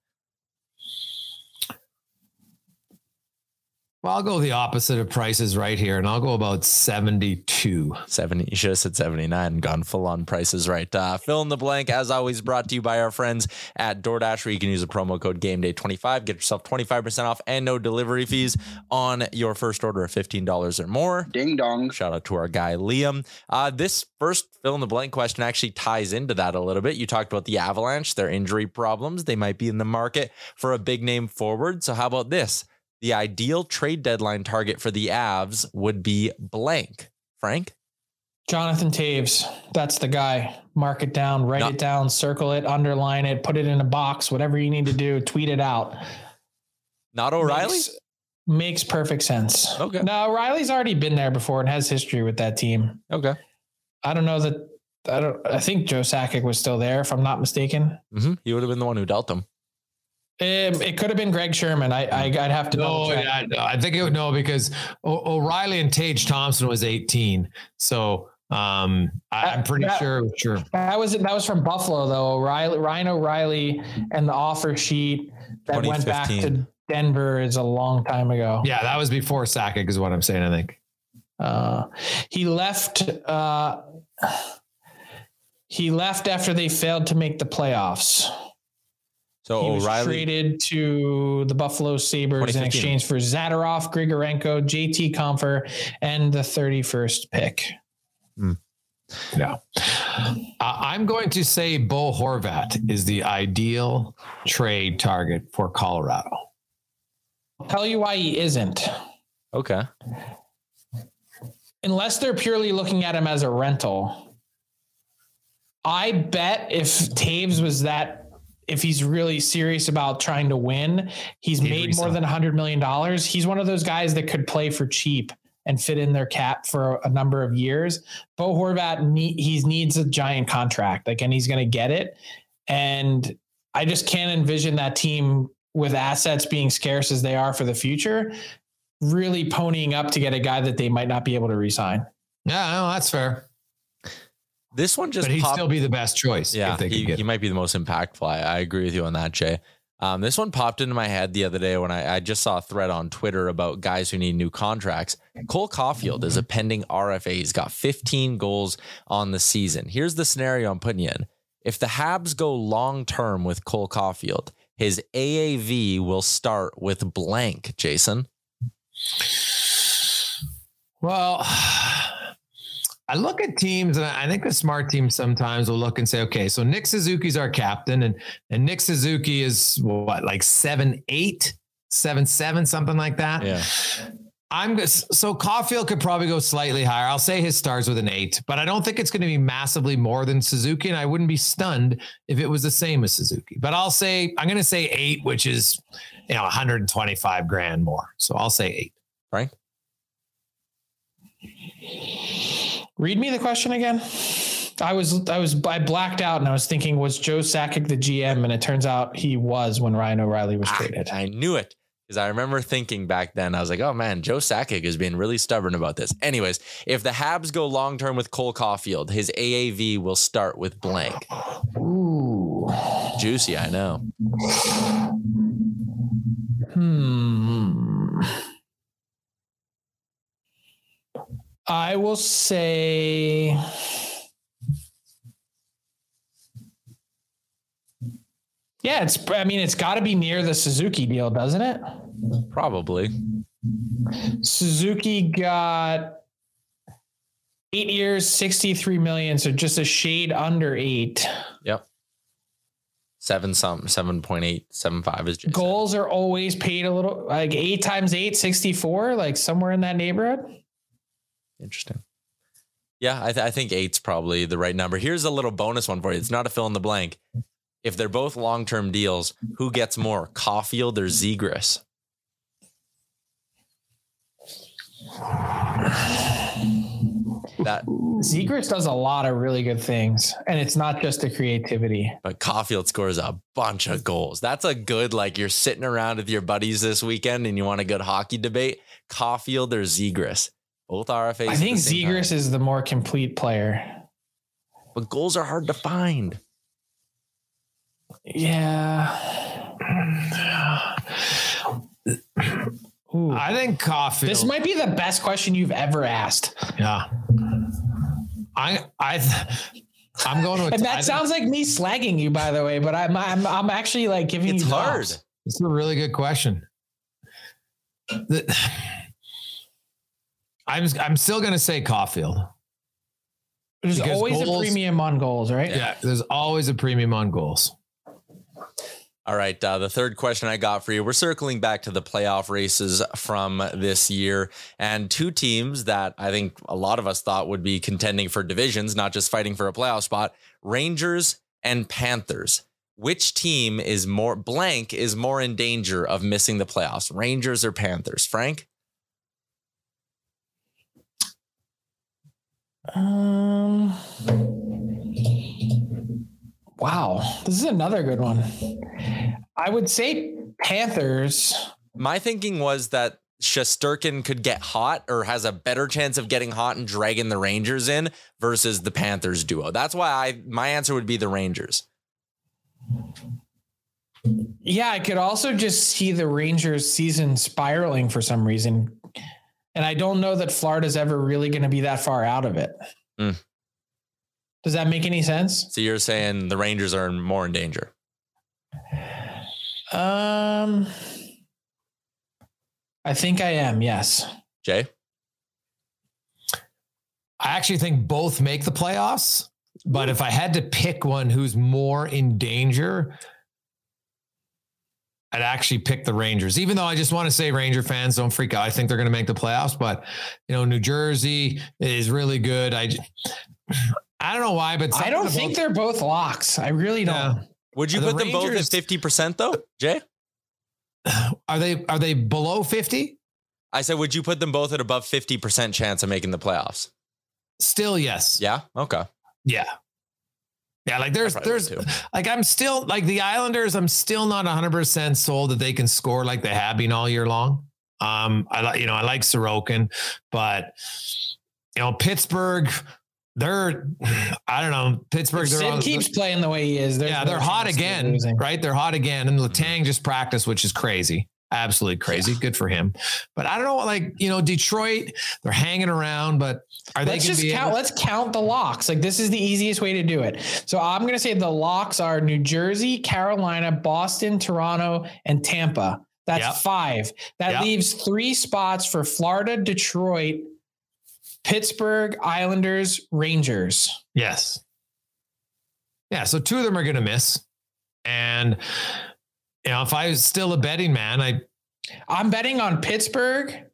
Speaker 2: Well, I'll go the opposite of prices right here, and I'll go about 72.
Speaker 4: 70. You should have said 79 gone full on prices right. Uh, fill in the blank, as always, brought to you by our friends at DoorDash, where you can use a promo code GameDay25. Get yourself 25% off and no delivery fees on your first order of $15 or more.
Speaker 5: Ding dong.
Speaker 4: Shout out to our guy, Liam. Uh, this first fill in the blank question actually ties into that a little bit. You talked about the Avalanche, their injury problems. They might be in the market for a big name forward. So, how about this? The ideal trade deadline target for the Avs would be blank. Frank?
Speaker 3: Jonathan Toews. That's the guy. Mark it down, write no. it down, circle it, underline it, put it in a box, whatever you need to do, tweet it out.
Speaker 4: Not O'Reilly?
Speaker 3: Makes, makes perfect sense. Okay. Now O'Reilly's already been there before and has history with that team.
Speaker 4: Okay.
Speaker 3: I don't know that I don't I think Joe Sakic was still there, if I'm not mistaken.
Speaker 4: Mm-hmm. He would have been the one who dealt them.
Speaker 3: Um, it could have been Greg Sherman. I, I would have to.
Speaker 2: No, yeah, I think it would no because o- O'Reilly and Tage Thompson was 18. So um, I, am pretty that, sure. Sure.
Speaker 3: That was that was from Buffalo though. O'Reilly, Ryan O'Reilly, and the offer sheet that went back to Denver is a long time ago.
Speaker 2: Yeah, that was before Sakic, is what I'm saying. I think.
Speaker 3: Uh, he left. Uh, he left after they failed to make the playoffs. So he was O'Reilly traded to the Buffalo Sabres in exchange for Zadorov, Grigorenko, JT Compher, and the 31st pick.
Speaker 2: Mm. Yeah. Uh, I'm going to say Bo Horvat is the ideal trade target for Colorado.
Speaker 3: I'll tell you why he isn't.
Speaker 4: Okay.
Speaker 3: Unless they're purely looking at him as a rental. I bet if Toews was that if he's really serious about trying to win, he's made more than $100 million. He's one of those guys that could play for cheap and fit in their cap for a number of years. Bo Horvat, he needs a giant contract, like, and he's going to get it. And I just can't envision that team with assets being scarce as they are for the future, really ponying up to get a guy that they might not be able to resign.
Speaker 2: Yeah, no, that's fair.
Speaker 4: This one just
Speaker 2: but he'd
Speaker 4: popped-
Speaker 2: still be the best choice.
Speaker 4: Yeah,
Speaker 2: if they
Speaker 4: he,
Speaker 2: get
Speaker 4: he might be the most impactful. I, I agree with you on that, Jay. Um, this one popped into my head the other day when I, I just saw a thread on Twitter about guys who need new contracts. Cole Caufield is a pending RFA. He's got 15 goals on the season. Here's the scenario I'm putting you in. If the Habs go long term with Cole Caufield, his AAV will start with blank, Jason.
Speaker 2: Well, I look at teams, and I think the smart teams sometimes will look and say, okay, so Nick Suzuki's our captain, and and Nick Suzuki is what, like seven, eight, seven, seven, something like that.
Speaker 4: Yeah.
Speaker 2: I'm good. So Caufield could probably go slightly higher. I'll say his stars with an eight, but I don't think it's going to be massively more than Suzuki. And I wouldn't be stunned if it was the same as Suzuki. But I'll say I'm going to say eight, which is you know 125 grand more. So I'll say eight.
Speaker 4: Frank?
Speaker 3: Read me the question again. I was I was I blacked out and I was thinking was Joe Sakic the GM and it turns out he was when Ryan O'Reilly was traded.
Speaker 4: I knew it because I remember thinking back then, I was like, oh man, Joe Sakic is being really stubborn about this. Anyways, if the Habs go long term with Cole Caufield, his AAV will start with blank.
Speaker 3: Ooh.
Speaker 4: Juicy, I know.
Speaker 3: Hmm. I will say Yeah, it's I mean it's got to be near the Suzuki deal, doesn't it?
Speaker 4: Probably.
Speaker 3: Suzuki got 8 years, 63 million, so just a shade under 8.
Speaker 4: Yep. Seven something, 7.8, 7.5 is Jason.
Speaker 3: Goals are always paid a little like 8 times 8 64, like somewhere in that neighborhood.
Speaker 4: Interesting. Yeah, I, th- I think eight's probably the right number. Here's a little bonus one for you. It's not a fill in the blank. If they're both long term deals, who gets more, Caufield or Zegras? That,
Speaker 3: Zegras does a lot of really good things, and it's not just the creativity.
Speaker 4: but Caufield scores a bunch of goals. That's a good like you're sitting around with your buddies this weekend and you want a good hockey debate. Caufield or Zegras, both RFAs.
Speaker 3: I think
Speaker 4: the.
Speaker 3: Zegras is the more complete player.
Speaker 4: but goals are hard to find.
Speaker 3: Yeah. Ooh.
Speaker 2: I think Caufield.
Speaker 3: This might be the best question you've ever asked.
Speaker 2: Yeah. I I I'm going with
Speaker 3: And
Speaker 2: I
Speaker 3: that
Speaker 2: think
Speaker 3: sounds like me slagging you, by the way, but I'm I'm, I'm actually like giving
Speaker 4: It's
Speaker 3: you
Speaker 4: hard.
Speaker 3: props.
Speaker 2: It's a really good question. The- I'm I'm still gonna say Caufield.
Speaker 3: There's
Speaker 2: Because
Speaker 3: always
Speaker 2: goals-
Speaker 3: a premium on goals, right?
Speaker 2: Yeah, there's always a premium on goals.
Speaker 4: All right. Uh, the third question I got for you we're circling back to the playoff races from this year and two teams that I think a lot of us thought would be contending for divisions, not just fighting for a playoff spot Rangers and Panthers. Which team is more blank is more in danger of missing the playoffs, Rangers or Panthers? Frank?
Speaker 3: Um. Wow, this is another good one. I would say Panthers.
Speaker 4: My thinking was that Shesterkin could get hot or has a better chance of getting hot and dragging the Rangers in versus the Panthers duo. That's why I my answer would be the Rangers.
Speaker 3: Yeah, I could also just see the Rangers season spiraling for some reason. And I don't know that Florida's ever really going to be that far out of it.
Speaker 4: Mm.
Speaker 3: Does that make any sense?
Speaker 4: So you're saying the Rangers are more in danger.
Speaker 3: Um I think I am, yes.
Speaker 4: Jay?
Speaker 2: I actually think both make the playoffs, but if I had to pick one who's more in danger, I'd actually pick the Rangers. Even though I just want to say Ranger fans don't freak out. I think they're going to make the playoffs, but you know, New Jersey is really good. I, I don't know why, but
Speaker 3: I don't think
Speaker 2: about-
Speaker 3: they're both locks. I really don't.
Speaker 2: Yeah.
Speaker 4: Would you
Speaker 2: Are the
Speaker 4: put them both at 50% though? Jay?
Speaker 2: are they are they below 50?
Speaker 4: I said, would you put them both at above 50% chance of making the playoffs?
Speaker 2: Still yes.
Speaker 4: Yeah. Okay.
Speaker 2: Yeah. Yeah, like there's there's like I'm still like the Islanders. I'm still not 100 percent sold that they can score like they have been all year long. Um, I like you know I like Sorokin, but you know Pittsburgh. They're I don't know Pittsburgh.
Speaker 3: If Sid
Speaker 2: on,
Speaker 3: keeps playing the way he is.
Speaker 2: Yeah, they're hot again, right? They're hot again, and Letang just practiced, which is crazy absolutely crazy. Good for him. But I don't know, like you know, Detroit, they're hanging around, but are let's
Speaker 3: they? Just count. let's count the locks. Like this is the easiest way to do it. So I'm going to say the locks are New Jersey, Carolina, Boston, Toronto, and Tampa. That's yep. five. That yep. leaves three spots for Florida, Detroit, Pittsburgh, Islanders, Rangers.
Speaker 2: Yes. Yeah. So two of them are going to miss, and you know, if I was still a betting man, I
Speaker 3: I'm betting on Pittsburgh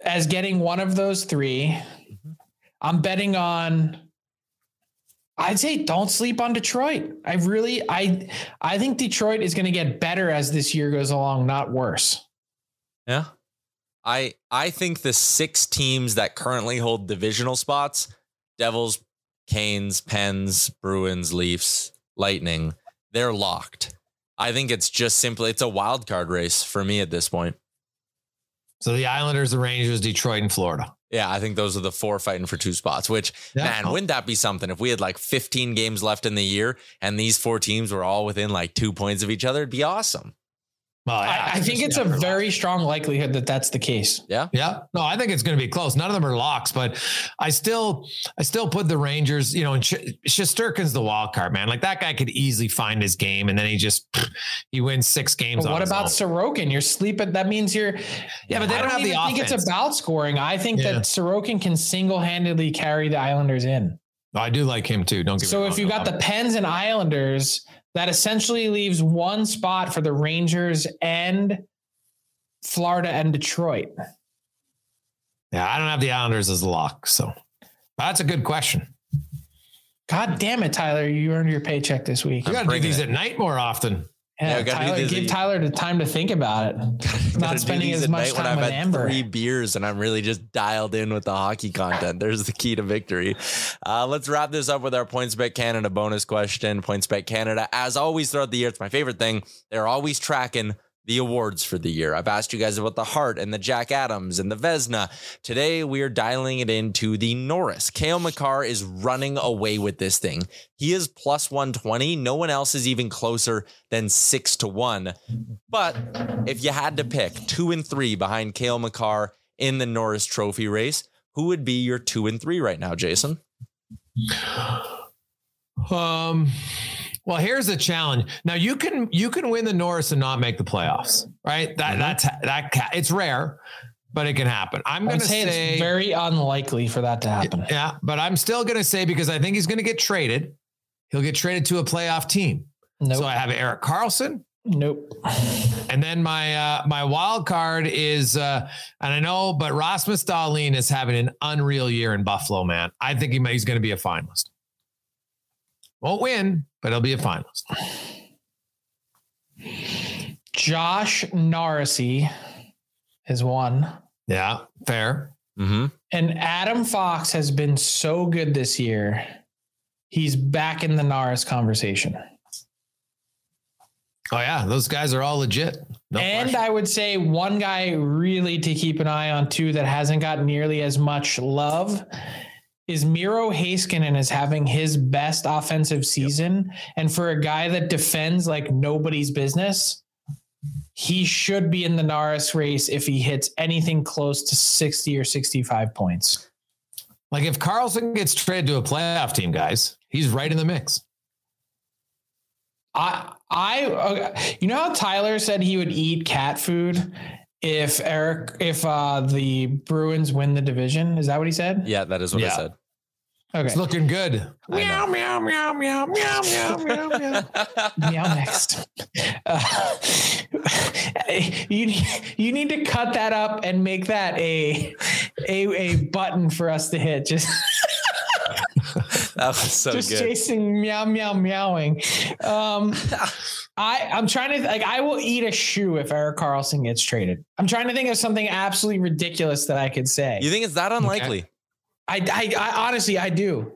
Speaker 3: as getting one of those 3 mm-hmm. I'm betting on I'd say don't sleep on Detroit. I really I I think Detroit is going to get better as this year goes along, not worse.
Speaker 4: Yeah. I I think the six teams that currently hold divisional spots, Devils, Canes, Pens, Bruins, Leafs, Lightning, they're locked. I think it's just simply it's a wild card race for me at this point.
Speaker 2: So the Islanders, the Rangers, Detroit, and Florida.
Speaker 4: Yeah, I think those are the four fighting for two spots, which yeah. man, wouldn't that be something if we had like 15 games left in the year and these four teams were all within like two points of each other? It'd be awesome.
Speaker 3: Well, I, I think it's a very strong likelihood that that's the case.
Speaker 4: Yeah,
Speaker 2: yeah. No, I think it's going to be close. None of them are locks, but I still, I still put the Rangers. You know, and Shesterkin's the wild card man. Like that guy could easily find his game, and then he just he wins six games.
Speaker 3: what about Sorokin? You're sleeping. That means you're.
Speaker 2: Yeah, but they don't, don't have the
Speaker 3: offense. think it's about scoring. I think yeah. that Sorokin can single handedly carry the Islanders in.
Speaker 2: I do like him too. Don't get me wrong.
Speaker 3: so if you've got the Pens and Islanders that essentially leaves one spot for the Rangers and Florida and Detroit.
Speaker 2: Yeah, I don't have the Islanders as a lock. So that's a good question.
Speaker 3: God damn it, Tyler. You earned your paycheck this week.
Speaker 2: You got to do these it. at night more often.
Speaker 3: Yeah, Tyler, give Tyler the time to think about it. Not spending as much time when I've with Amber.
Speaker 4: Three beers and I'm really just dialed in with the hockey content. There's the key to victory. Uh, let's wrap this up with our PointsBet Canada bonus question. PointsBet Canada, as always throughout the year, it's my favorite thing. They're always tracking the awards for the year. I've asked you guys about the Hart and the Jack Adams and the Vezina. Today we are dialing it into the Norris. Cale Makar is running away with this thing. He is plus 120. No one else is even closer than six to one. But if you had to pick two and three behind Cale Makar in the Norris Trophy race, who would be your two and three right now, Jason?
Speaker 2: Um well, here's the challenge. Now you can you can win the Norris and not make the playoffs, right? That mm-hmm. that's that it's rare, but it can happen. I'm going to say, say,
Speaker 3: it's very unlikely for that to happen.
Speaker 2: Yeah, but I'm still going to say because I think he's going to get traded. He'll get traded to a playoff team. Nope. So I have Erik Karlsson.
Speaker 3: Nope.
Speaker 2: And then my uh, my wild card is, uh, and I know, but Rasmus Dahlin is having an unreal year in Buffalo. Man, I think he, he's going to be a finalist. Won't win, but he'll be a finalist.
Speaker 3: Josh Morrissey is one.
Speaker 2: Yeah, fair.
Speaker 4: Mm-hmm.
Speaker 3: And Adam Fox has been so good this year. He's back in the Norris conversation.
Speaker 2: Oh yeah, those guys are all legit.
Speaker 3: No and question. I would say one guy really to keep an eye on too that hasn't got nearly as much love is Miro Heiskanen is having his best offensive season. Yep. And for a guy that defends like nobody's business, he should be in the Norris race if he hits anything close to 60 or 65 points.
Speaker 2: Like if Karlsson gets traded to a playoff team, guys, he's right in the mix.
Speaker 3: I, I, uh, you know how Tyler said he would eat cat food if Erik if uh the Bruins win the division. Is that what he said?
Speaker 4: Yeah, that is what yeah. I said.
Speaker 2: Okay. It's looking good.
Speaker 3: Meow, meow, meow, meow, meow, meow, meow, meow. meow next. Uh, you, you need to cut that up and make that a, a, a button for us to hit. Just
Speaker 4: that was so
Speaker 3: just
Speaker 4: good.
Speaker 3: chasing meow, meow, meowing. Um, I I'm trying to like I will eat a shoe if Erik Karlsson gets traded. I'm trying to think of something absolutely ridiculous that I could say.
Speaker 4: You think it's that unlikely?
Speaker 3: I I, I honestly I do.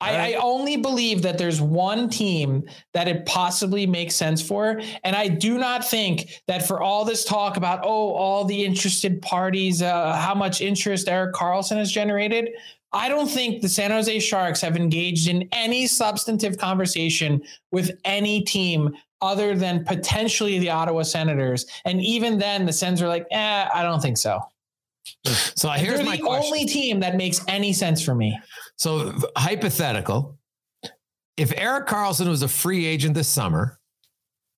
Speaker 3: I, I, only believe that there's one team that it possibly makes sense for. And I do not think that for all this talk about, oh, all the interested parties, uh, how much interest Erik Karlsson has generated, I don't think the San Jose Sharks have engaged in any substantive conversation with any team other than potentially the Ottawa Senators. And even then, the Sens are like, eh, I don't think so.
Speaker 2: So here's
Speaker 3: They're
Speaker 2: my
Speaker 3: the
Speaker 2: question.
Speaker 3: only team that makes any sense for me.
Speaker 2: So hypothetical, if Erik Karlsson was a free agent this summer,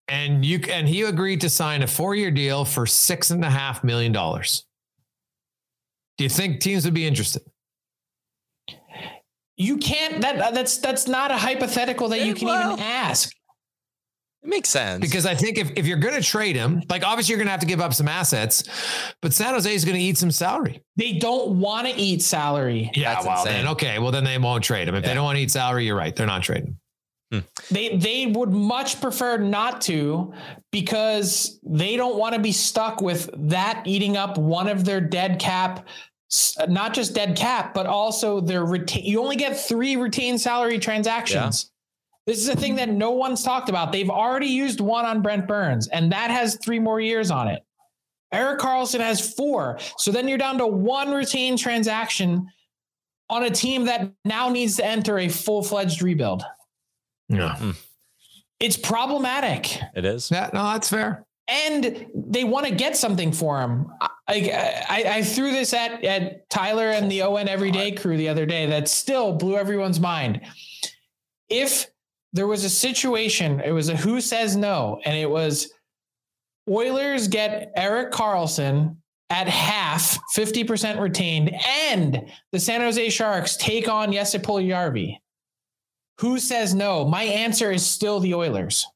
Speaker 2: and you and he agreed to sign a four-year deal for six and a half million dollars, do you think teams would be interested?
Speaker 3: You can't that that's that's not a hypothetical that you eh, can
Speaker 4: Well,
Speaker 3: even ask.
Speaker 4: It makes sense.
Speaker 2: Because I think if, if you're going to trade him, like obviously you're going to have to give up some assets, but San Jose is going to eat some salary.
Speaker 3: They don't want to eat salary.
Speaker 2: Yeah,
Speaker 4: That's
Speaker 2: well
Speaker 4: insane.
Speaker 2: then okay, well then they won't trade him. If
Speaker 4: Yeah.
Speaker 2: they don't want to eat salary, you're right, they're not trading. Hmm.
Speaker 3: They they would much prefer not to because they don't want to be stuck with that eating up one of their dead cap Uh, not just dead cap but also their retain you only get 3 retained salary transactions. This is a thing that no one's talked about. They've already used one on Brent Burns and that has 3 more years on it. Erik Karlsson has 4. So then you're down to one retained transaction on a team that now needs to enter a full-fledged rebuild.
Speaker 2: Yeah. Hmm.
Speaker 3: It's problematic.
Speaker 4: it is.
Speaker 2: Yeah, no, that's fair.
Speaker 3: And they want to get something for him. I, I, I threw this at, at Tyler and the ON Everyday crew the other day that still blew everyone's mind. If there was a situation, it was a who says no, and it was Oilers get Erik Karlsson at half, 50% retained, and the San Jose Sharks take on Jesse Puljujärvi. Who says no? My answer is still the Oilers.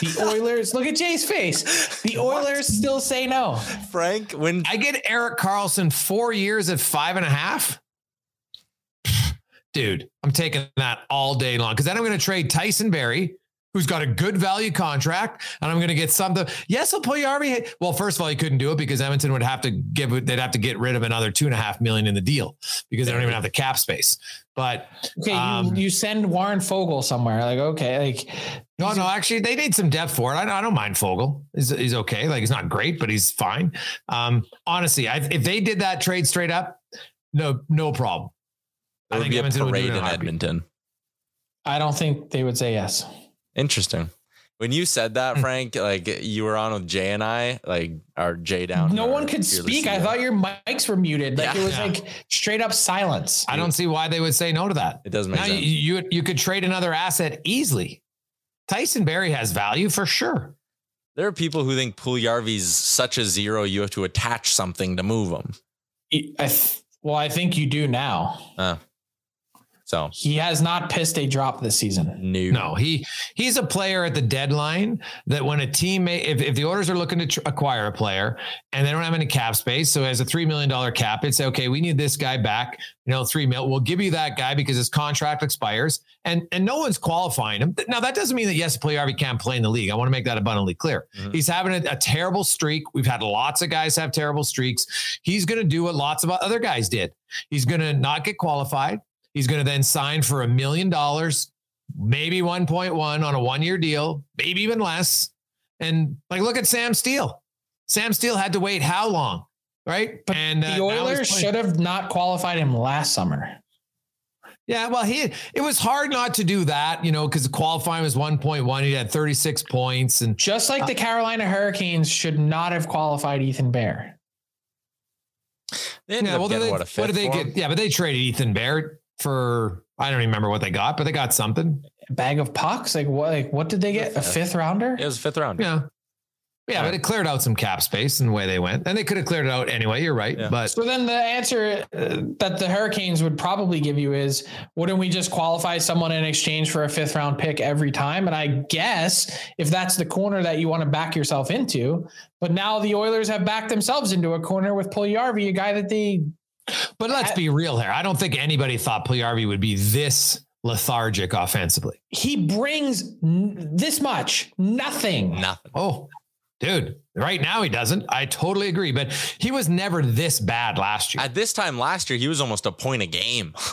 Speaker 3: The Oilers, look at Jay's face. The Oilers still say no.
Speaker 4: Frank, when
Speaker 2: I get Erik Karlsson four years at five and a half. Dude, I'm taking that all day long because then I'm going to trade Tyson Barrie, who's got a good value contract, and I'm going to get something. Yes, I'll play Yarby. Well, first of all, he couldn't do it because Edmonton would have to give. They'd have to get rid of another two and a half million in the deal because they don't even have the cap space. But
Speaker 3: Okay,
Speaker 2: Um,
Speaker 3: you, you send Warren Foegele somewhere. Like, okay, like
Speaker 2: no, no, actually, they need some depth for it. I, I don't mind Foegele. He's, he's okay. Like he's not great, but he's fine. Um, honestly, I, if they did that trade straight up, no, no problem.
Speaker 4: there
Speaker 2: I
Speaker 4: would
Speaker 2: think
Speaker 4: be a
Speaker 2: Edmonton would do it in
Speaker 4: in. Edmonton.
Speaker 3: I don't think they would say yes.
Speaker 4: Interesting. When you said that,
Speaker 2: Hmm.
Speaker 4: Frank, like you were on with Jay and I, like our Jay down.
Speaker 3: no one could speak. I thought your mics were muted. Like
Speaker 4: Yeah.
Speaker 3: it was
Speaker 2: Yeah.
Speaker 3: like straight up silence.
Speaker 2: I don't see why they would say no to that.
Speaker 4: it doesn't make
Speaker 2: Now
Speaker 4: sense.
Speaker 2: you, you you could trade another asset easily. Tyson Barrie has value for sure.
Speaker 4: there are people who think Puljujärvi's such a zero, you have to attach something to move him.
Speaker 3: I th- well, I think you do now.
Speaker 4: Uh, so
Speaker 3: He has not pissed a drop this season.
Speaker 4: new.
Speaker 2: No, he he's a player at the deadline that when a team may, if, if the orders are looking to tr- acquire a player and they don't have any cap space, so as a three million dollar cap, it's okay. We need this guy back. You know, three mil. We'll give you that guy because his contract expires, and and no one's qualifying him. Now that doesn't mean that yes, Puljujärvi can't play in the league. I want to make that abundantly clear.
Speaker 4: Mhm.
Speaker 2: He's having a, a terrible streak. We've had lots of guys have terrible streaks. He's going to do what lots of other guys did. He's going to not get qualified. He's going to then sign for a million dollars, maybe 1.1 on a one year deal, maybe even less. And like, look at Sam Steel. Sam Steel had to wait how long? Right.
Speaker 3: But
Speaker 2: and
Speaker 3: the
Speaker 2: uh, now
Speaker 3: Oilers should have not qualified him last summer.
Speaker 2: Yeah, well, he it was hard not to do that, you know, because the qualifying was 1.1. He had 36 points, and
Speaker 3: Just like the Carolina Hurricanes should not have qualified Ethan Bear.
Speaker 4: They ended
Speaker 2: yeah,
Speaker 4: up
Speaker 2: well,
Speaker 4: getting
Speaker 2: they,
Speaker 4: what a
Speaker 2: what
Speaker 4: fifth
Speaker 2: did they get?
Speaker 4: him?
Speaker 2: Yeah, but they traded Ethan Barrett for I don't even remember what they got, but they got something.
Speaker 3: A bag of pucks? Like what like what did they get? A
Speaker 4: fifth.
Speaker 3: fifth rounder?
Speaker 4: It was a fifth round.
Speaker 2: Yeah. Yeah, but it cleared out some cap space and the way they went. And they could have cleared it out anyway. You're right.
Speaker 4: Yeah.
Speaker 2: But
Speaker 3: So then the answer uh, that the Hurricanes would probably give you is wouldn't we just qualify someone in exchange for a fifth round pick every time? And I guess if that's the corner that you want to back yourself into, but now the Oilers have backed themselves into a corner with Puljujärvi, a guy that they
Speaker 2: but let's be real here. I don't think anybody thought Puljujärvi would be this lethargic offensively.
Speaker 3: he brings n- this much, nothing.
Speaker 4: Nothing.
Speaker 2: Oh, Dude, right now he doesn't. I totally agree, but he was never this bad last year.
Speaker 4: At this time last year, he was almost a point a game.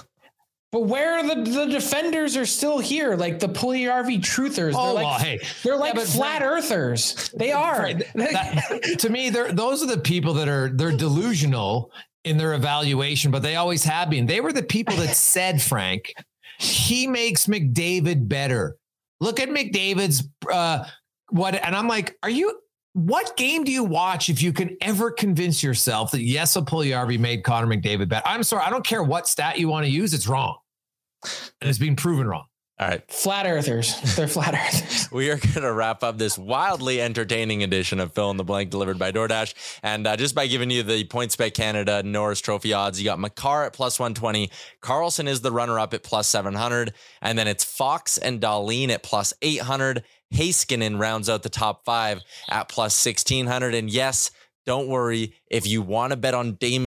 Speaker 3: But where are the, the defenders are still here, like the RV truthers.
Speaker 2: Oh,
Speaker 3: they're like,
Speaker 2: well, hey.
Speaker 3: they're like
Speaker 2: Yeah, but
Speaker 3: flat earthers. They are.
Speaker 2: That- to me, they're those are the people that are they're delusional in their evaluation, but they always have been. They were the people that said, Frank, he makes McDavid better. Look at McDavid's uh what and I'm like, are you what game do you watch if you can ever convince yourself that yes, a Puljujärvi made Connor McDavid better? I'm sorry, I don't care what stat you want to use, it's wrong. And it's been proven wrong.
Speaker 4: All right.
Speaker 3: flat earthers. They're flat earthers.
Speaker 4: We are going to wrap up this wildly entertaining edition of Fill in the Blank delivered by DoorDash. And uh, just by giving you the points PointsBet Canada Norris Trophy odds, you got Makar at plus 120. Karlsson is the runner up at plus 700. And then it's Fox and Dahlin at plus 800. Heiskanen rounds out the top five at plus 1600. And yes, don't worry. If you want to bet on Dame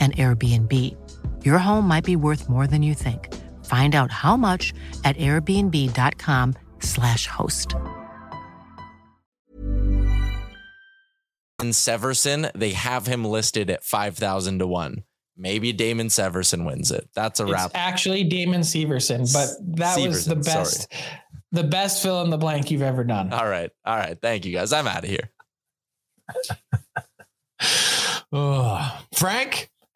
Speaker 6: an Airbnb. Your home might be worth more than you think. Find out how much at airbnb.com/slash host.
Speaker 4: in Severson, they have him listed at 5,000 to 1. Maybe Damon Severson wins it. That's a wrap.
Speaker 3: It's actually Damon Severson, but that was the
Speaker 4: Severson, sorry.
Speaker 3: best, the best fill in the blank you've ever done.
Speaker 4: All right. All right. Thank you guys. I'm out of here.
Speaker 2: Oh, Frank,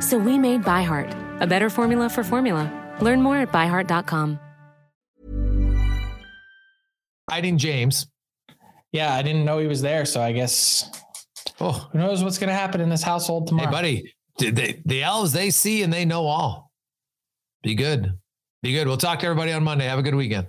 Speaker 7: So we made ByHeart, a better formula for formula. Learn more at byheart.com.
Speaker 2: Hiding James.
Speaker 3: Yeah, I didn't know he was there, so I guess
Speaker 2: Oh,
Speaker 3: who knows what's going to happen in this household tomorrow.
Speaker 2: hey, buddy. The, the, the elves, they see and they know all. Be good. Be good. We'll talk to everybody on Monday. Have a good weekend.